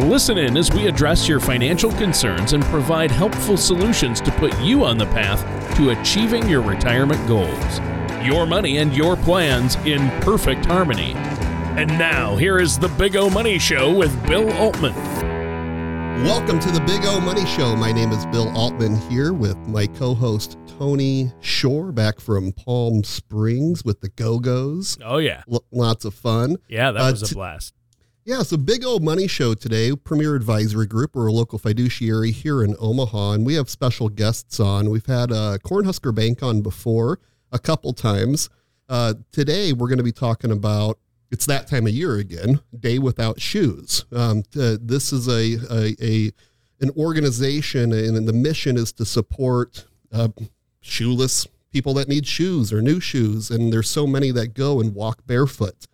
Listen in as we address your financial concerns and provide helpful solutions to put you on the path to achieving your retirement goals. Your money and your plans in perfect harmony. And now, here is the Big O Money Show with Bill Altman. Welcome to the Big O Money Show. My name is Bill Altman here with my co host Tony Shore back from Palm Springs with the Go Go's. Oh, yeah. L- lots of fun. Yeah, that Uh, was a t- blast. Yeah, so Big O Money Show today, Premier Advisory Group. We're a local fiduciary here in Omaha, and we have special guests on. We've had uh, Cornhusker Bank on before a couple times. Uh, today, we're going to be talking about it's that time of year again, Day Without Shoes. Um, t- this is a, a, a an organization, and the mission is to support uh, shoeless people that need shoes or new shoes, and there's so many that go and walk barefoot.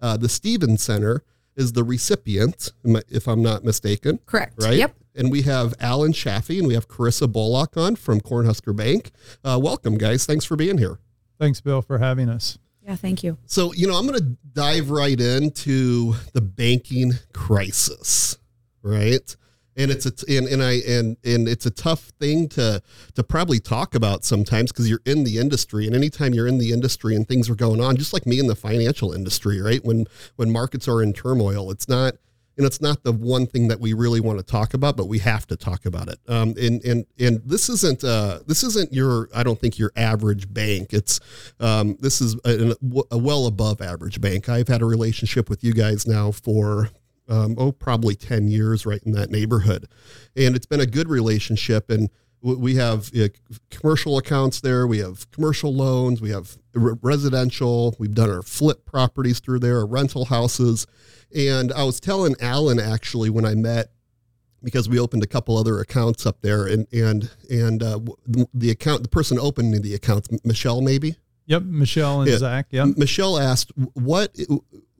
Uh, the Stevens Center is the recipient, if I'm not mistaken. Correct. Right? Yep. And we have Allen Chaffee and we have Carissa Bullock on from Cornhusker Bank. Uh, welcome, guys. Thanks for being here. Thanks, Bill, for having us. Yeah, thank you. So, you know, I'm going to dive right into the banking crisis, right? And it's a and, and I and and it's a tough thing to to probably talk about sometimes because you're in the industry and anytime you're in the industry and things are going on, just like me in the financial industry, right? When when markets are in turmoil, it's not and it's not the one thing that we really want to talk about, but we have to talk about it. Um, and and and this isn't uh, this isn't your I don't think your average bank. It's um, this is a, a well above average bank. I've had a relationship with you guys now for um, oh probably ten years, right in that neighborhood, and it's been a good relationship and. We have uh, commercial accounts there. We have commercial loans. We have re- residential. We've done our flip properties through there, our rental houses. And I was telling Allen actually when I met because we opened a couple other accounts up there, and and and uh, the account, the person opening the accounts, Michelle, maybe Yep, Michelle and Yeah. Zach. Yep. Michelle asked, "What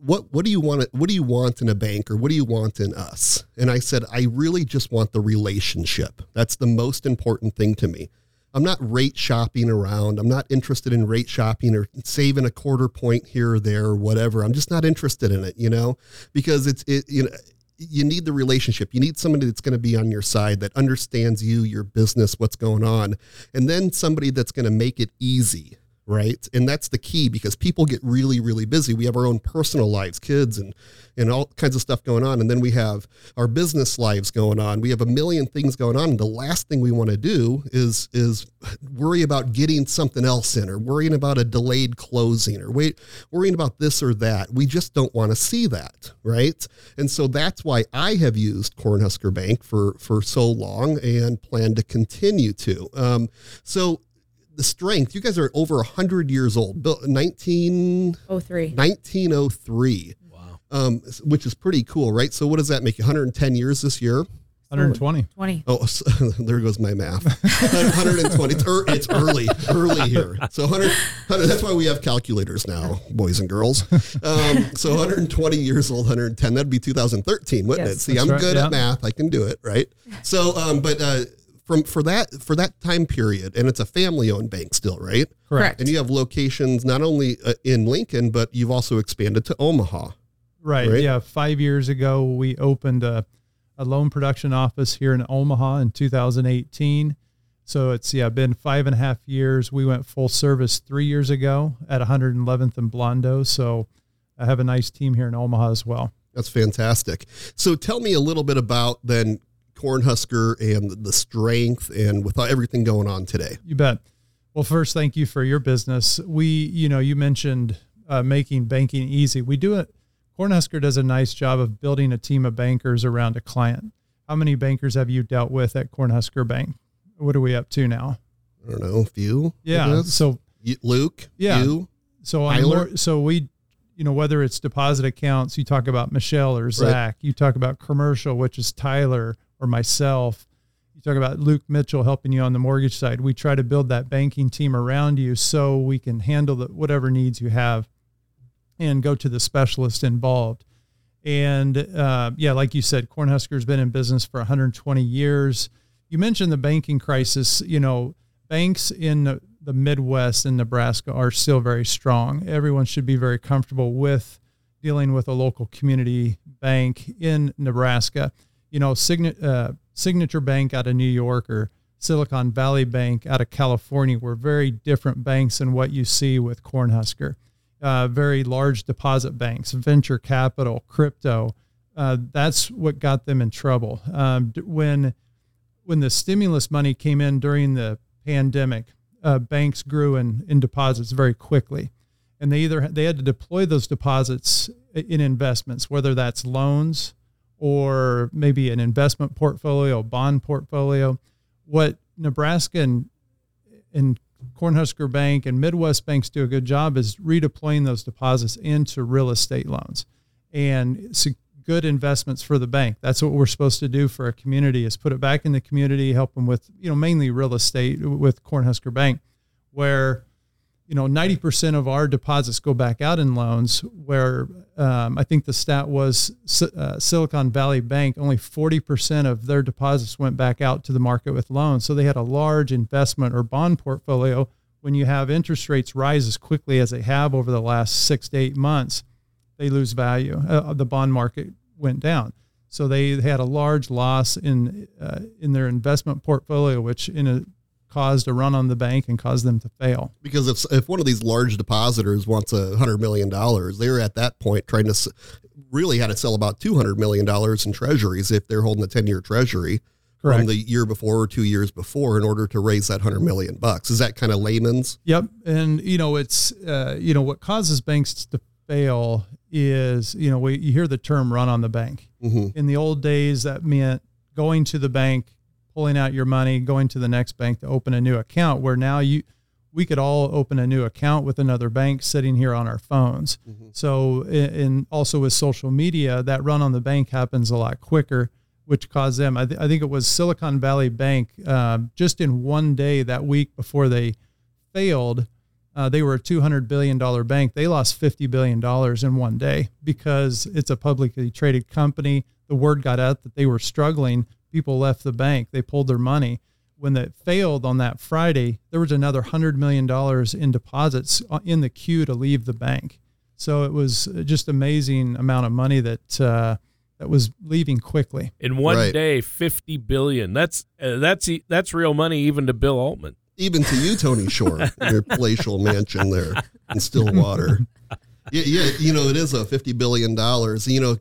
what what do you want? What do you want in a bank, or what do you want in us?" And I said, "I really just want the relationship. That's the most important thing to me." I'm not rate shopping around. I'm not interested in rate shopping or saving a quarter point here or there or whatever. I'm just not interested in it, you know, because it's it you know you need the relationship. You need somebody that's going to be on your side that understands you, your business, what's going on, and then somebody that's going to make it easy right? And that's the key because people get really really busy. We have our own personal lives kids and and all kinds of stuff going on. And then we have our business lives going on. We have a million things going on. And the last thing we want to do is is worry about getting something else in or worrying about a delayed closing or wait worrying about this or that. We just don't want to see that right? And so that's why i have used cornhusker bank for for so long and plan to continue to. Um, so the strength. You guys are over 100 years old. Built 19, Oh, three. 1903, Wow. um, which is pretty cool, right? So what does that make 110 years this year? 120. 20. Oh, so, there goes my math. 120. It's, ear- it's early, early here. So 100, 100 That's why we have calculators now, boys and girls. Um, so 120 years old, 110. That'd be 2013, wouldn't Yes. it? See, That's I'm right, good yeah. at math. I can do it, right? So, um, but uh, from for that for that time period, and it's a family-owned bank still, right? Correct. And you have locations not only uh, in Lincoln, but you've also expanded to Omaha. Right. Right. Yeah. Five years ago, we opened a, a loan production office here in Omaha in 2018. So it's, yeah, been five and a half years. We went full service three years ago at 111th and Blondo. So I have a nice team here in Omaha as well. That's fantastic. So tell me a little bit about then Cornhusker and the strength and with everything going on today. You bet. Well, first, thank you for your business. We, you know, you mentioned uh, making banking easy. We do it. Cornhusker does a nice job of building a team of bankers around a client. How many bankers have you dealt with at Cornhusker Bank? What are we up to now? I don't know, a few. Yeah. So, Luke, Yeah. you, so Tyler? so we, you know, whether it's deposit accounts, you talk about Michelle or Zach, you talk about commercial, which is Tyler or myself. You talk about Luke Mitchell helping you on the mortgage side. We try to build that banking team around you so we can handle the, whatever needs you have and go to the specialist involved. And uh, yeah, like you said, Cornhusker's been in business for 120 years. You mentioned the banking crisis. You know, banks in the, the Midwest and Nebraska are still very strong. Everyone should be very comfortable with dealing with a local community bank in Nebraska. You know, Sign- uh, Signature Bank out of New York or Silicon Valley Bank out of California were very different banks than what you see with Cornhusker uh, very large deposit banks, venture capital, crypto. Uh, that's what got them in trouble. Um, when when the stimulus money came in during the pandemic, uh, banks grew in, in deposits very quickly, and they either they had to deploy those deposits in investments, whether that's loans or maybe an investment portfolio, bond portfolio. What Nebraska and, and Cornhusker Bank and Midwest banks do a good job is redeploying those deposits into real estate loans and it's good investments for the bank. That's what we're supposed to do for a community is put it back in the community, help them with, you know, mainly real estate with Cornhusker Bank where you know, 90% of our deposits go back out in loans, where um, I think the stat was uh, Silicon Valley Bank, only 40% of their deposits went back out to the market with loans. So they had a large investment or bond portfolio. When you have interest rates rise as quickly as they have over the last six to eight months, they lose value. Uh, the bond market went down. So they had a large loss in uh, in their investment portfolio, which in a caused a run on the bank and caused them to fail. Because if if one of these large depositors wants a hundred million dollars, they're at that point trying to really had to sell about two hundred million dollars in treasuries if they're holding a ten year treasury. Correct. From the year before or two years before, in order to raise that hundred million bucks, is that kind of layman's? Yep, and you know it's uh, you know what causes banks to fail is you know we, you hear the term run on the bank. Mm-hmm. In the old days, that meant going to the bank, pulling out your money, going to the next bank to open a new account where now you we could all open a new account with another bank sitting here on our phones. Mm-hmm. So and also with social media, that run on the bank happens a lot quicker, which caused them. I, th- I think it was Silicon Valley Bank uh, just in one day that week before they failed. Uh, they were a $200 billion bank. They lost $50 billion in one day because it's a publicly traded company. The word got out that they were struggling people left the bank. They pulled their money. When it failed on that Friday, there was another $100 million in deposits uh, in the queue to leave the bank. So it was just amazing amount of money that uh, that was leaving quickly. In one right. day, 50 billion. That's uh, that's that's real money even to Bill Altman. Even to you, Tony Shore, your palatial mansion there in Stillwater. Yeah, yeah, you know, it is a $50 billion. You know,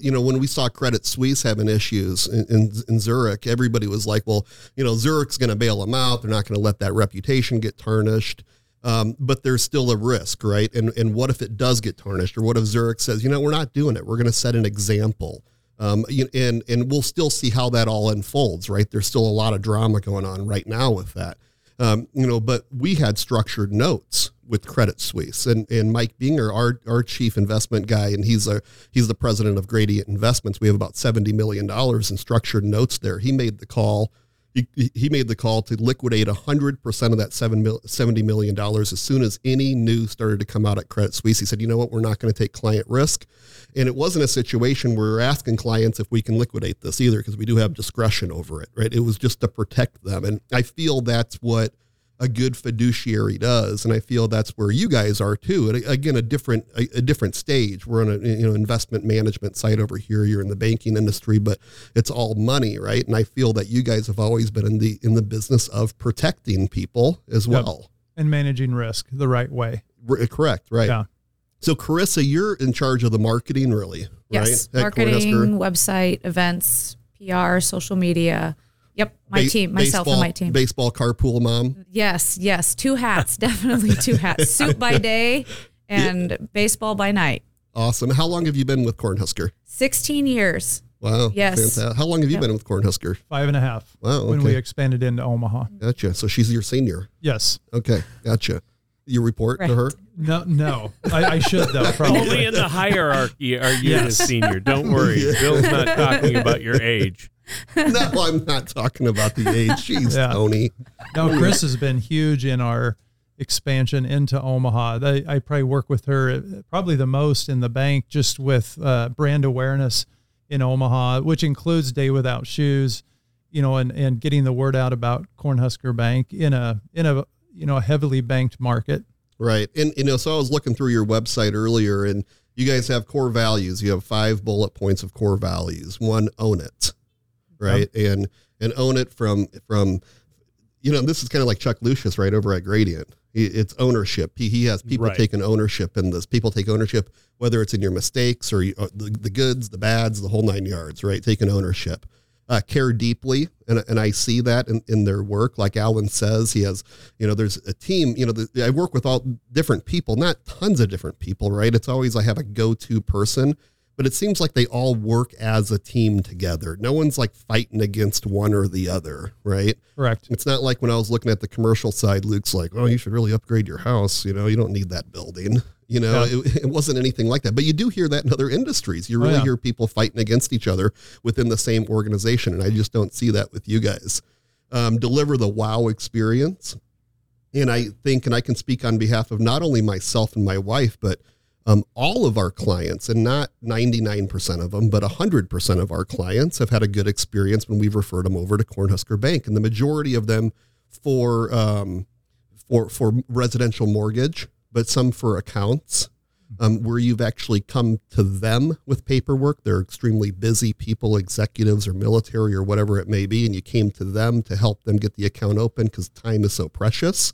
you know, when we saw Credit Suisse having issues in, in, in Zurich, everybody was like, well, you know, Zurich's going to bail them out. They're not going to let that reputation get tarnished. Um, but there's still a risk, right? And and what if it does get tarnished, or what if Zurich says, you know, we're not doing it. We're going to set an example, um, and and we'll still see how that all unfolds, right? There's still a lot of drama going on right now with that, um, you know. But we had structured notes with Credit Suisse. And and Mike Binger, our our chief investment guy, and he's a he's the president of Gradient Investments. We have about seventy million dollars in structured notes there. He made the call. He, he made the call to liquidate 100% of that $70 million as soon as any news started to come out at Credit Suisse. He said, you know what, we're not going to take client risk. And it wasn't a situation where we're asking clients if we can liquidate this either, because we do have discretion over it, right? It was just to protect them. And I feel that's what – a good fiduciary does and i feel that's where you guys are too and again a different a, a, different stage. We're on a you know investment management side over here. You're in the banking industry but it's all money right? And i feel that you guys have always been in the in the business of protecting people as well. And managing risk the right way. R- correct right. Yeah. So carissa you're in charge of the marketing really yes. Right? marketing website events pr social media Yep, my ba- team, myself baseball, and my team. Baseball carpool mom. Yes, yes, two hats, definitely two hats. Suit by day and yeah. baseball by night. Awesome. How long have you been with Cornhusker? 16 years. Wow. Yes. Fantastic. How long have you yep. been with Cornhusker? Five and a half. Wow. Okay. When we expanded into Omaha. Gotcha. So she's your senior. Yes. Okay. Gotcha. You report right. to her? No, no. I, I should though. Probably. Only in the hierarchy are you yes. the senior. Don't worry. Bill's not talking about your age. no, I'm not talking about the age. Jeez, Yeah. Tony. No, Chris has been huge in our expansion into Omaha. They, I probably work with her uh, probably the most in the bank, just with uh, brand awareness in Omaha, which includes Day Without Shoes, you know, and, and getting the word out about Cornhusker Bank in a in a you know a heavily banked market. Right. And you know, so I was looking through your website earlier and you guys have core values. You have five bullet points of core values. One, own it. Right. And and own it from from you know, this is kind of like Chuck Lucius right over at Gradient. It's ownership. He, he has people Right. taking ownership in this. People take ownership, whether it's in your mistakes or you, uh, the, the goods, the bads, the whole nine yards, right? Taking ownership. Uh, care deeply, and, and I see that in, in their work. Like Allen says, he has, you know, there's a team, you know, the, I work with all different people, not tons of different people, right? It's always I have a go to person, but it seems like they all work as a team together. No one's like fighting against one or the other, right? Correct. It's not like when I was looking at the commercial side, Luke's like, "Oh, you should really upgrade your house. You know, you don't need that building." You know, Yeah. it, it wasn't anything like that. But you do hear that in other industries. You Oh, really yeah. hear people fighting against each other within the same organization, and I just don't see that with you guys. Um, deliver the wow experience, and I think, and I can speak on behalf of not only myself and my wife, but um, all of our clients, and not 99% of them, but 100% of our clients have had a good experience when we've referred them over to Cornhusker Bank. And the majority of them for, um, for, for residential mortgage, but some for accounts. Um, where you've actually come to them with paperwork. They're extremely busy people, executives or military or whatever it may be, and you came to them to help them get the account open because time is so precious.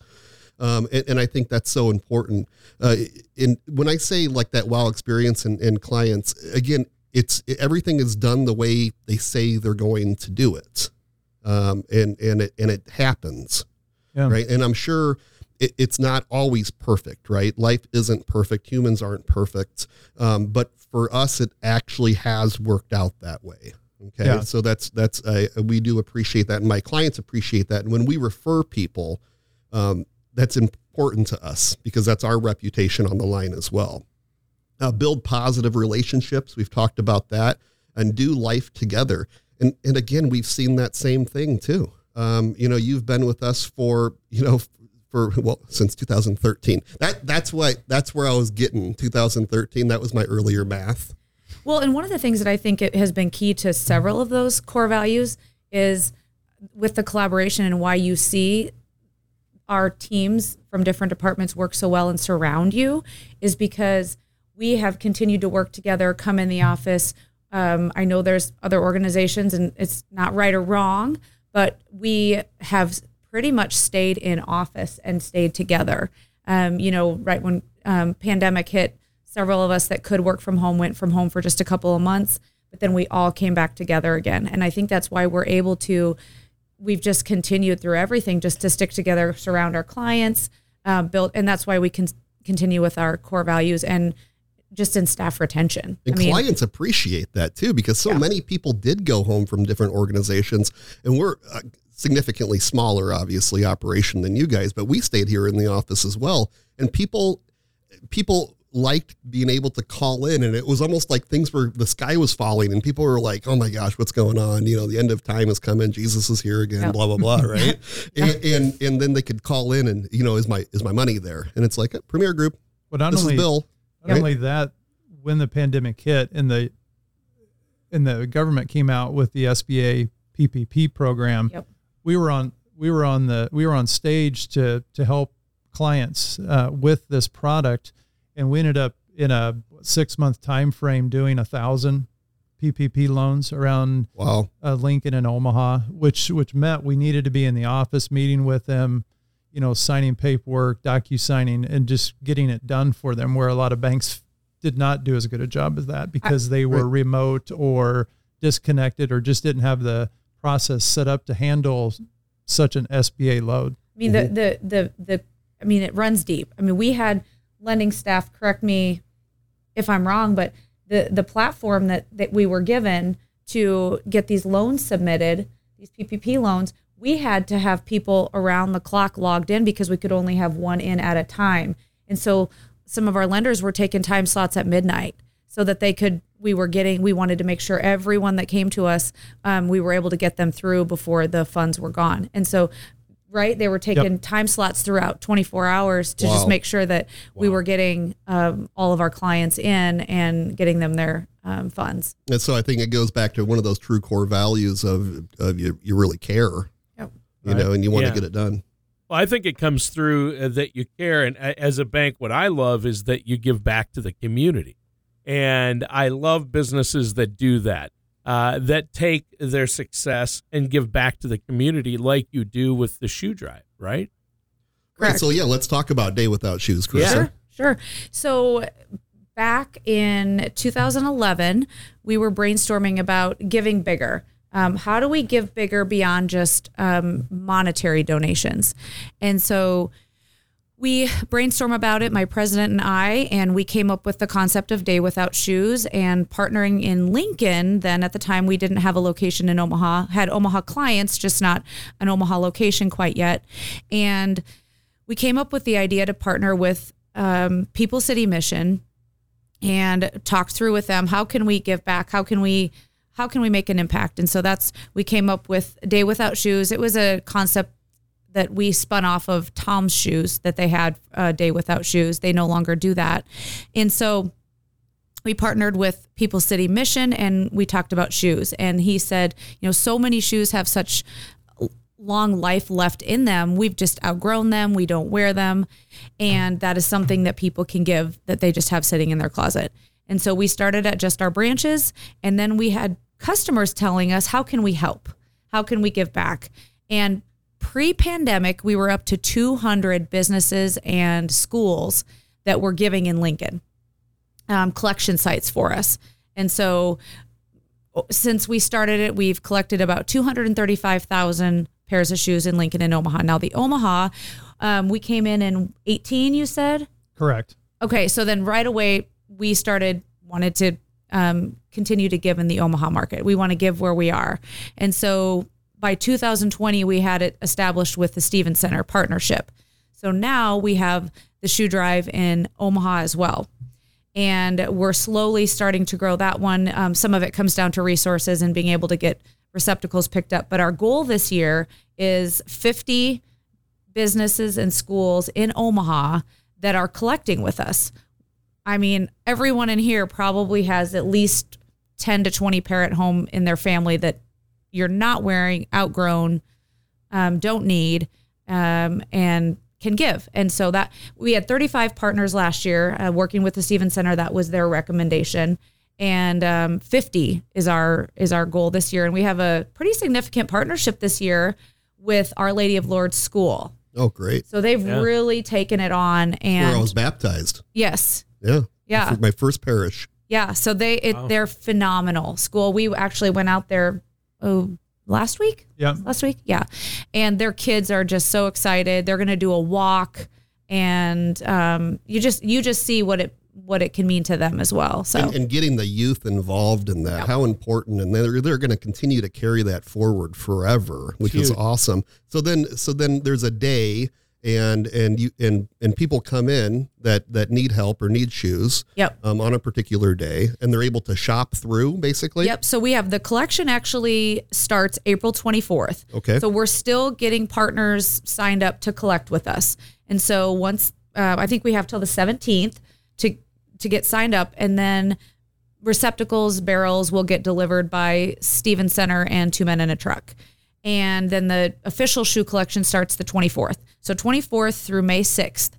Um, and, and I think that's so important. Uh, in when I say like that wow experience and, and clients, again, it's everything is done the way they say they're going to do it, um, and and it and it happens, Yeah. right? And I'm sure it, it's not always perfect, right? Life isn't perfect. Humans aren't perfect, um, but for us, it actually has worked out that way. Okay, Yeah. so that's that's uh, we do appreciate that, and my clients appreciate that. And when we refer people, um, that's important to us because that's our reputation on the line as well. Build positive relationships. We've talked about that and do life together. And, and again, we've seen that same thing too. Um, you know, you've been with us for, you know, for well, since 2013. That that's what that's where I was getting 2013. That was my earlier math. Well, and one of the things that I think it has been key to several of those core values is with the collaboration and why you see our teams from different departments work so well and surround you is because we have continued to work together, come in the office. Um, I know there's other organizations and it's not right or wrong, but we have pretty much stayed in office and stayed together. Um, you know, right when um, pandemic hit, several of us that could work from home went from home for just a couple of months, but then we all came back together again. And I think that's why we're able to we've just continued through everything just to stick together, surround our clients, uh, build, and that's why we can continue with our core values and just in staff retention. And clients appreciate that too, because so Yeah. many people did go home from different organizations, and we're uh, significantly smaller, obviously, operation than you guys, but we stayed here in the office as well. And people, people liked being able to call in, and it was almost like things were the sky was falling, and people were like, "Oh my gosh, what's going on?" You know, the end of time is coming. Jesus is here again. Yep. Blah blah blah. Right? and, and and then they could call in, and you know, is my is my money there? And it's like, Premier Group, But not this only is Bill. Not right? only that, when the pandemic hit and the and the government came out with the SBA PPP program, Yep. we were on we were on the we were on stage to to help clients uh, with this product, and we ended up in a six month time frame doing a thousand PPP loans around Wow. uh, Lincoln and Omaha, which which meant we needed to be in the office meeting with them, you know, signing paperwork, docu signing, and just getting it done for them. Where a lot of banks did not do as good a job as that because they were remote or disconnected or just didn't have the process set up to handle such an SBA load. I mean, the, the, the, the, I mean, it runs deep. I mean, we had lending staff, correct me if I'm wrong, but the, the platform that, that we were given to get these loans submitted, these PPP loans, we had to have people around the clock logged in because we could only have one in at a time. And so some of our lenders were taking time slots at midnight. so that they could we were getting we wanted to make sure everyone that came to us um, we were able to get them through before the funds were gone and so right they were taking Yep. time slots throughout 24 hours to just make sure that we were getting um, all of our clients in and getting them their um, funds And so I think it goes back to one of those true core values of, of you, you really care, Yep. you know, and you want Yeah. to get it done. Well, I think it comes through uh, that you care. And as a bank, what I love is that you give back to the community. And I love businesses that do that, uh, that take their success and give back to the community like you do with the shoe drive, right? Right. Correct. So yeah, let's talk about Day Without Shoes, Chris. Yeah. Sure, sure. So back in 2011, we were brainstorming about giving bigger. Um, how do we give bigger beyond just um, monetary donations? And so we brainstorm about it, my president and I, and we came up with the concept of Day Without Shoes and partnering in Lincoln. Then at the time, we didn't have a location in Omaha, had Omaha clients, just not an Omaha location quite yet. And we came up with the idea to partner with um, People City Mission and talk through with them how can we give back how can we how can we make an impact and so that's we came up with day without shoes it was a concept that we spun off of tom's shoes that they had a day without shoes they no longer do that and so we partnered with People City Mission and we talked about shoes. And he said, you know, so many shoes have such long life left in them. We've just outgrown them. We don't wear them. And that is something that people can give that they just have sitting in their closet. And so we started at just our branches. And then we had customers telling us, how can we help? How can we give back? And pre pandemic, we were up to 200 businesses and schools that were giving in Lincoln um, collection sites for us. And so since we started it, we've collected about 235,000 pairs of shoes in Lincoln and Omaha. Now, the Omaha, um, we came in in 18, you said? Correct. Okay, so then right away, we started, wanted to um, continue to give in the Omaha market. We want to give where we are. And so by 2020, we had it established with the Stevens Center partnership. So now we have the shoe drive in Omaha as well. And we're slowly starting to grow that one. Um, some of it comes down to resources and being able to get receptacles picked up. But our goal this year is 50 businesses and schools in Omaha that are collecting with us. I mean, everyone in here probably has at least 10 to 20 pair at home in their family that you're not wearing, outgrown, um, don't need, um, and can give. And so that we had 35 partners last year uh, working with the Stevens Center. That was their recommendation. And um, 50 is our is our goal this year. And we have a pretty significant partnership this year with Our Lady of Lourdes School. Oh, great. So they've Yeah. really taken it on. Where I was baptized. yes, Yeah. Yeah. My first parish. yeah. So they it, Wow. they're phenomenal school. We actually went out there oh last week. Yeah. last week yeah and their kids are just so excited they're going to do a walk and um, you just you just see what it what it can mean to them as well so And, and getting the youth involved in that, how important, and they're they're going to continue to carry that forward forever, which is awesome. So then, so then there's a day, and and you and and people come in that that need help or need shoes, yep um, on a particular day, and they're able to shop through basically. Yep. So we have the collection actually starts April 24th. Okay. So we're still getting partners signed up to collect with us. And so once uh, I think we have till the 17th to to get signed up, and then receptacles, barrels will get delivered by Stephen Center and Two Men and a Truck. And then the official shoe collection starts the 24th. So 24th through May 6th.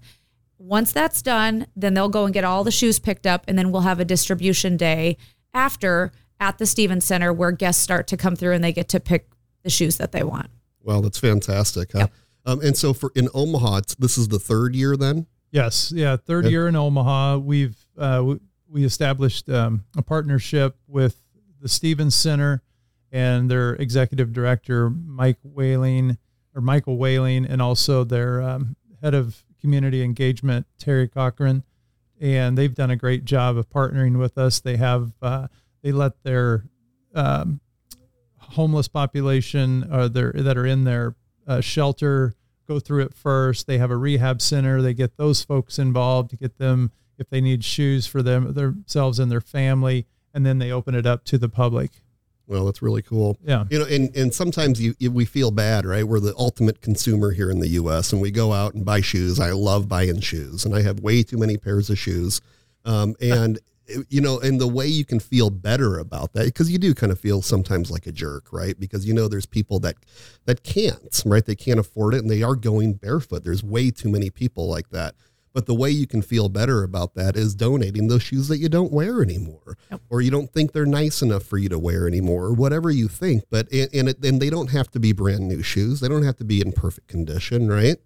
Once that's done, then they'll go and get all the shoes picked up, and then we'll have a distribution day after at the Stevens Center where guests start to come through and they get to pick the shoes that they want. Well, that's fantastic. Huh? Um, and so for in Omaha, this is the third year then. Yes, yeah. Third Yeah. year in Omaha, we've uh, w- we established um, a partnership with the Stevens Center and their executive director Mike Wehling or Michael Wehling, and also their um, head of community engagement Terry Cochran, and they've done a great job of partnering with us. They have uh, they let their um, homeless population or their that are in their uh, shelter go through it first. They have a rehab center. They get those folks involved to get them if they need shoes for them themselves and their family, and then they open it up to the public. Well, that's really cool. Yeah. You know, and, and sometimes you, you, we feel bad, right? We're the ultimate consumer here in the U.S. and we go out and buy shoes. I love buying shoes, and I have way too many pairs of shoes. Um, and you know, and the way you can feel better about that, because you do kind of feel sometimes like a jerk, right? Because you know there's people that that can't, right? They can't afford it, and they are going barefoot. There's way too many people like that. But the way you can feel better about that is donating those shoes that you don't wear anymore, Yep. or you don't think they're nice enough for you to wear anymore, or whatever you think. But and and, it, and they don't have to be brand new shoes. They don't have to be in perfect condition, right?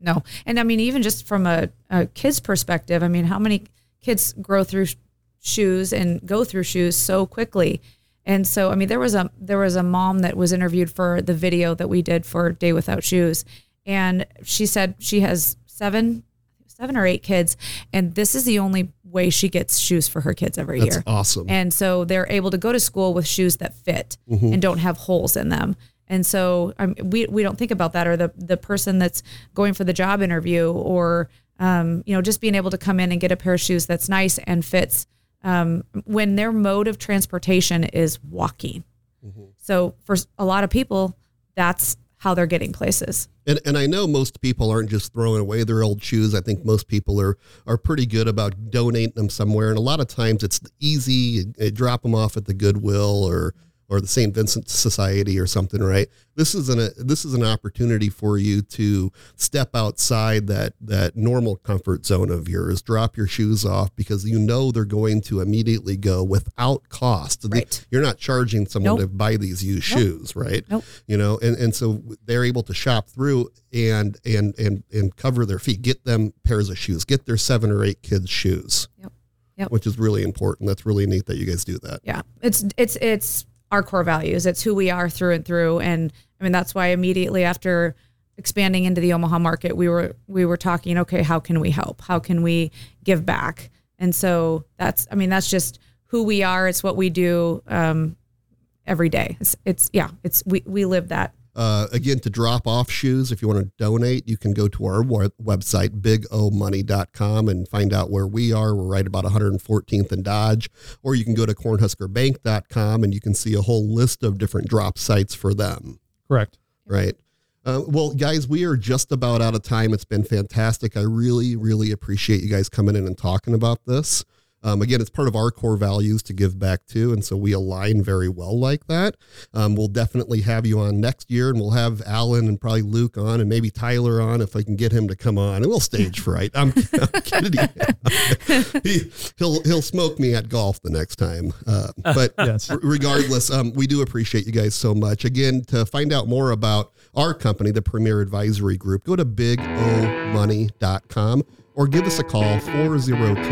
No. And I mean, even just from a, a kid's perspective, I mean, how many kids grow through shoes and go through shoes so quickly? And so, I mean, there was a there was a mom that was interviewed for the video that we did for Day Without Shoes, and she said she has seven seven or eight kids, and this is the only way she gets shoes for her kids every That's year. awesome. And so they're able to go to school with shoes that fit Mm-hmm. and don't have holes in them. And so um, we we don't think about that, or the the person that's going for the job interview, or um, you know, just being able to come in and get a pair of shoes that's nice and fits. Um, when their mode of transportation is walking, so for a lot of people, that's how they're getting places. And, and I know most people aren't just throwing away their old shoes. I think most people are are pretty good about donating them somewhere. And a lot of times it's easy. Drop them off at the Goodwill or or the St. Vincent Society or something, right? This is an a, this is an opportunity for you to step outside that that normal comfort zone of yours. Drop your shoes off because you know they're going to immediately go without cost. Right. You're not charging someone Nope. to buy these used Nope. shoes, right? Nope. you know and, and so they're able to shop through and and and and cover their feet get them pairs of shoes get their seven or eight kids shoes Yep. Yep. which is really important that's really neat that you guys do that Yeah, it's it's it's our core values. It's who we are through and through. And I mean, that's why immediately after expanding into the Omaha market, we were we were talking, okay, how can we help? How can we give back? And so that's I mean, that's just who we are. It's what we do um, every day. It's, it's yeah, it's we we live that. Uh, again to drop off shoes if you want to donate you can go to our web- website bigomoney.com and find out where we are we're right about 114th and dodge or you can go to cornhuskerbank.com and you can see a whole list of different drop sites for them Correct. Right. Uh, well, guys, we are just about out of time. It's been fantastic. I really, really appreciate you guys coming in and talking about this. Um, again, it's part of our core values to give back to, and so we align very well like that. Um, we'll definitely have you on next year, and we'll have Allen and probably Luke on, and maybe Tyler on if I can get him to come on, and we'll stage fright. I'm, I'm kidding. he, he'll he'll smoke me at golf the next time. Uh, but Yes. R- regardless, um, we do appreciate you guys so much. Again, to find out more about our company, the Premier Advisory Group, go to bigomoney.com or give us a call 402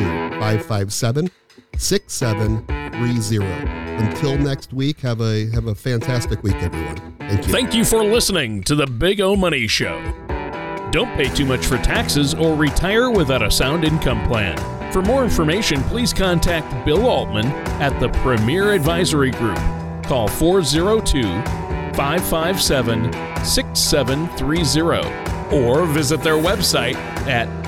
557 6730. Until next week, have a have a fantastic week, everyone. Thank you. Thank you for listening to the Big O Money Show. Don't pay too much for taxes or retire without a sound income plan. For more information, please contact Bill Altman at the Premier Advisory Group. Call 402 557 6730 or visit their website at